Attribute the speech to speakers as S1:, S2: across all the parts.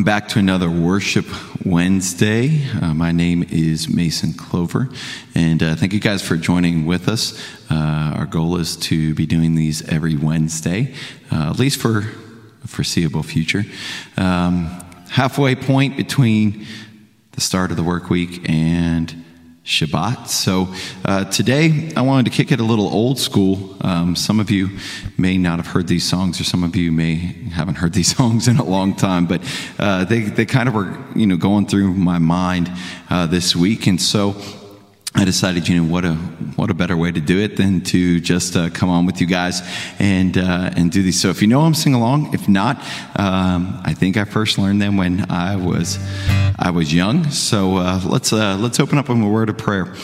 S1: Welcome back to another Worship Wednesday. Uh, my name is Mason Clover, and uh, thank you guys for joining with us. Uh, our goal is to be doing these every Wednesday, uh, at least for foreseeable future. Um, halfway point between the start of the work week and Shabbat. So uh, today I wanted to kick it a little old school. Um, some of you may not have heard these songs, or some of you may haven't heard these songs in a long time, but uh, they, they kind of were you know going through my mind uh, this week, and so I decided, you know, what a what a better way to do it than to just uh, come on with you guys and uh, and do these. So if you know them, sing along. If not, um, I think I first learned them when I was I was young. So uh, let's uh, let's open up in a word of prayer.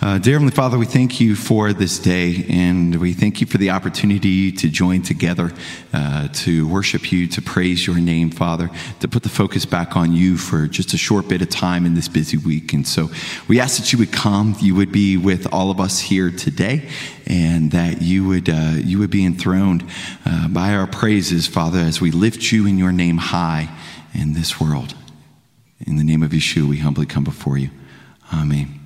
S1: Uh, dear Heavenly Father, we thank you for this day, and we thank you for the opportunity to join together uh, to worship you, to praise your name, Father, to put the focus back on you for just a short bit of time in this busy week. And so we ask that you would come, you would be with all of us here today, and that you would uh, you would be enthroned uh, by our praises, Father, as we lift you in your name high in this world. In the name of Yeshua, we humbly come before you. Amen.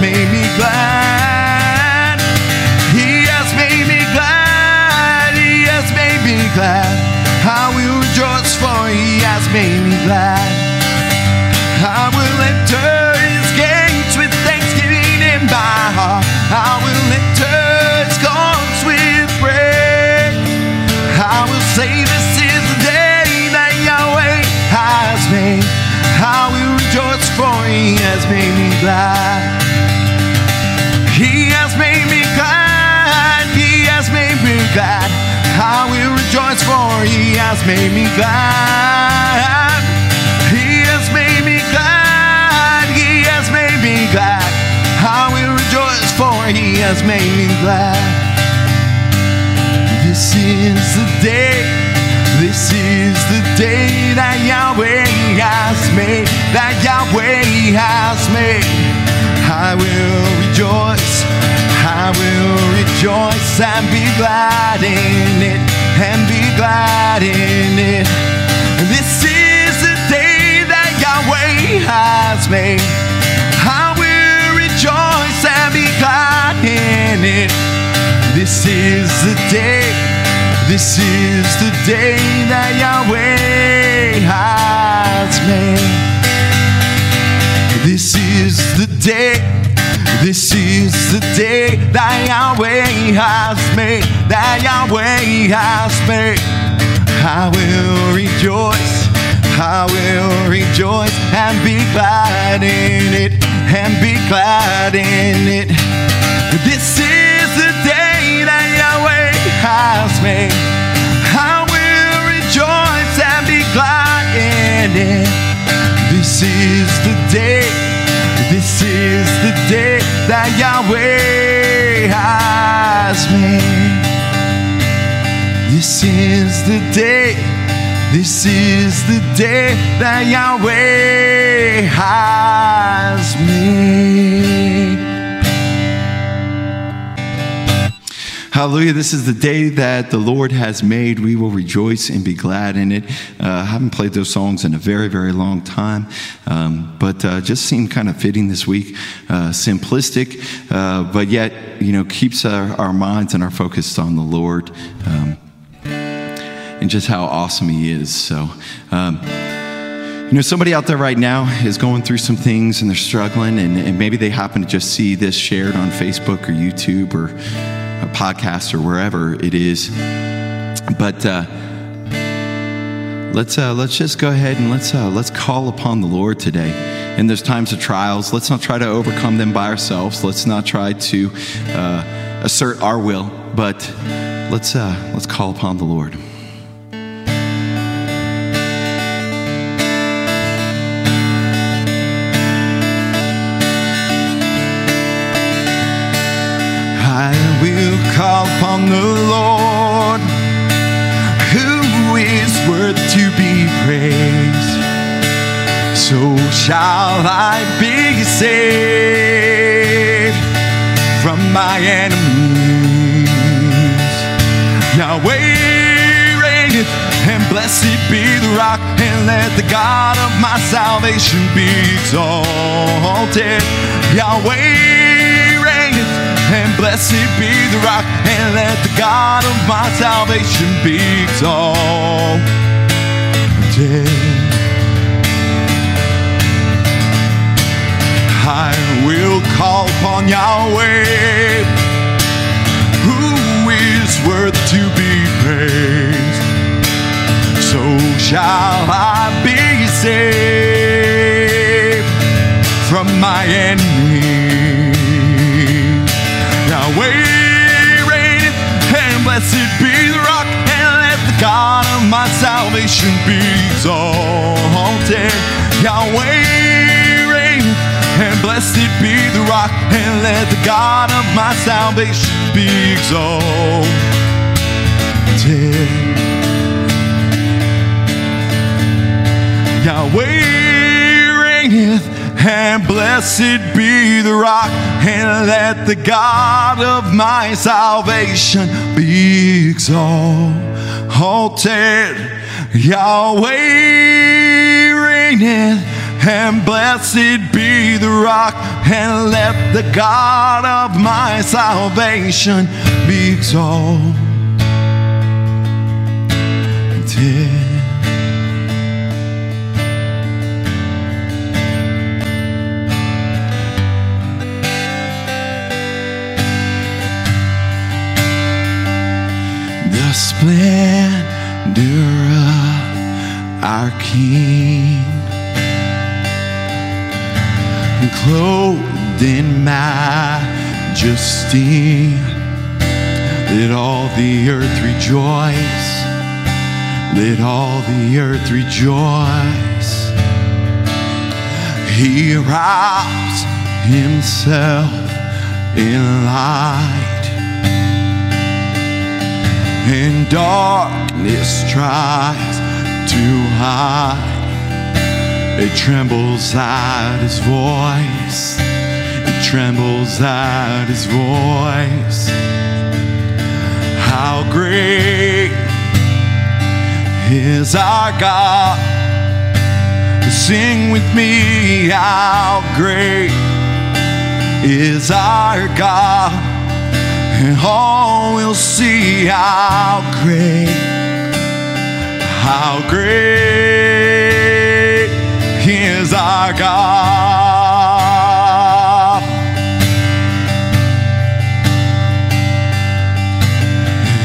S2: Has made me glad. He has made me glad. He has made me glad. I will rejoice for he has made me glad. Rejoice for he has made me glad. He has made me glad. He has made me glad. I will rejoice for he has made me glad. This is the day. This is the day that Yahweh has made. That Yahweh has made. I will rejoice. I will rejoice and be glad in it. Glad in it. This is the day that Yahweh has made. I will rejoice and be glad in it. This is the day, this is the day that Yahweh has made. This is the day, this is the day that Yahweh has made, that Yahweh has made. I will rejoice, I will rejoice and be glad in it, and be glad in it. This is the day that Yahweh has made. I will rejoice and be glad in it. This is the day, this is the day that Yahweh has made. This is the day, this is the day that Yahweh has made.
S1: Hallelujah. This is the day that the Lord has made. We will rejoice and be glad in it. Uh, I haven't played those songs in a very, very long time, um, but uh, just seemed kind of fitting this week. Uh, simplistic, uh, but yet, you know, keeps our, our minds and our focus on the Lord um, and just how awesome He is. So, um, you know, somebody out there right now is going through some things and they're struggling, and, and maybe they happen to just see this shared on Facebook or YouTube or a podcast or wherever it is. But uh, let's uh, let's just go ahead and let's uh, let's call upon the Lord today. In those times of trials, let's not try to overcome them by ourselves. Let's not try to uh, assert our will, but let's uh, let's call upon the Lord.
S2: Call upon the Lord, who is worth to be praised. So shall I be saved from my enemies. Yahweh reigneth, and blessed be the rock, and let the God of my salvation be exalted. Yahweh and blessed be the rock, and let the God of my salvation be exalted. I will call upon Yahweh, who is worth to be praised. So shall I be saved from my enemies. Salvation be exalted. Yahweh reigneth, and blessed be the rock, and let the God of my salvation be exalted. Yahweh reigneth, and blessed be the rock, and let the God of my salvation be exalted. Yahweh reigneth, and blessed be the rock, and let the God of my salvation be exalted. The our King, clothed in majesty, let all the earth rejoice. Let all the earth rejoice. He wraps himself in light and darkness tries to hide. It trembles at his voice. It trembles at his voice. How great is our God? Sing with me, how great is our God? and all will see how great, how great is our God.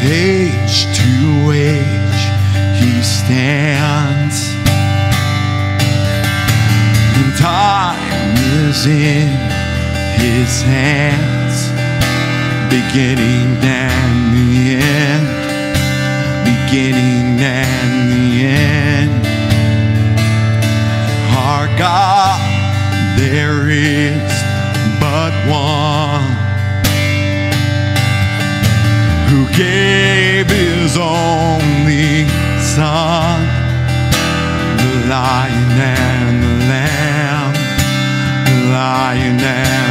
S2: Age to age he stands, and time is in his hands beginning and the end, beginning and the end. Our God, there is but one who gave his only Son, the Lion and the Lamb, the Lion and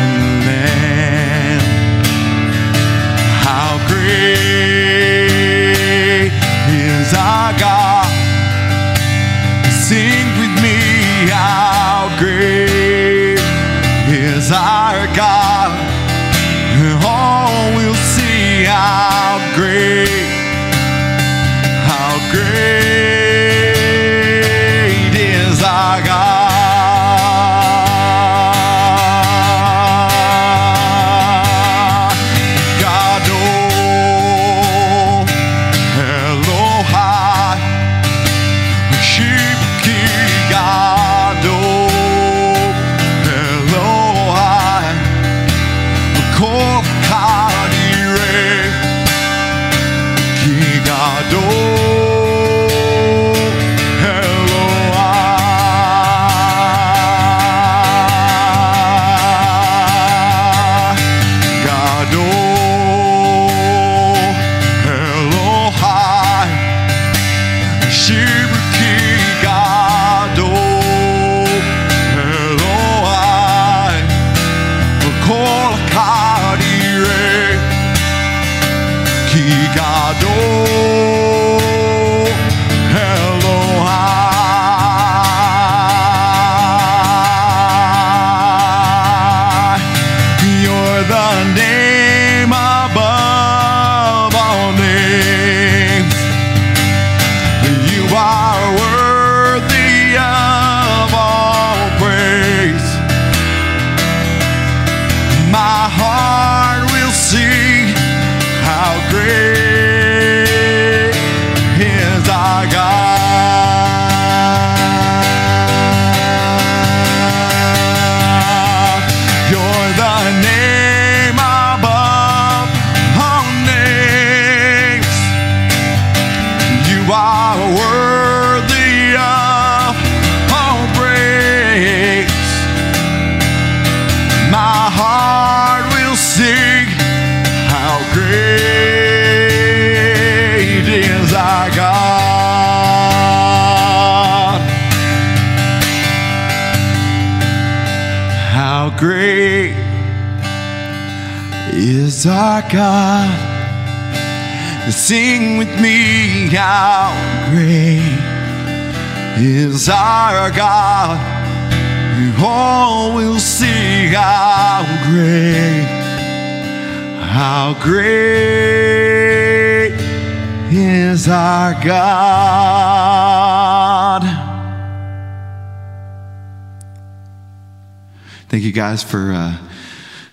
S2: how How great is our God? Sing with me, how great is our God. And all will see how great, how great is our God. Thank you guys for. Uh,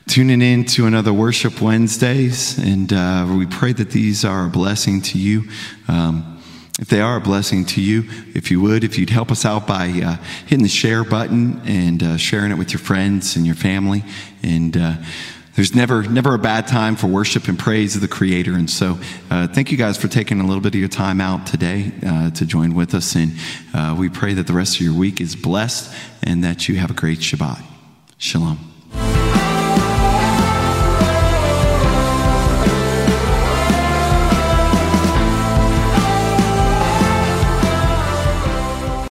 S2: tuning in to another Worship Wednesdays, and uh, we pray that these are a blessing to you. Um, if they are a blessing to you, if you would, if you'd help us out by uh, hitting the share button and uh, sharing it with your friends and your family, and uh, there's never never a bad time for worship and praise of the Creator. And so, uh, thank you guys for taking a little bit of your time out today uh, to join with us. And uh, we pray that the rest of your week is blessed and that you have a great Shabbat. Shalom.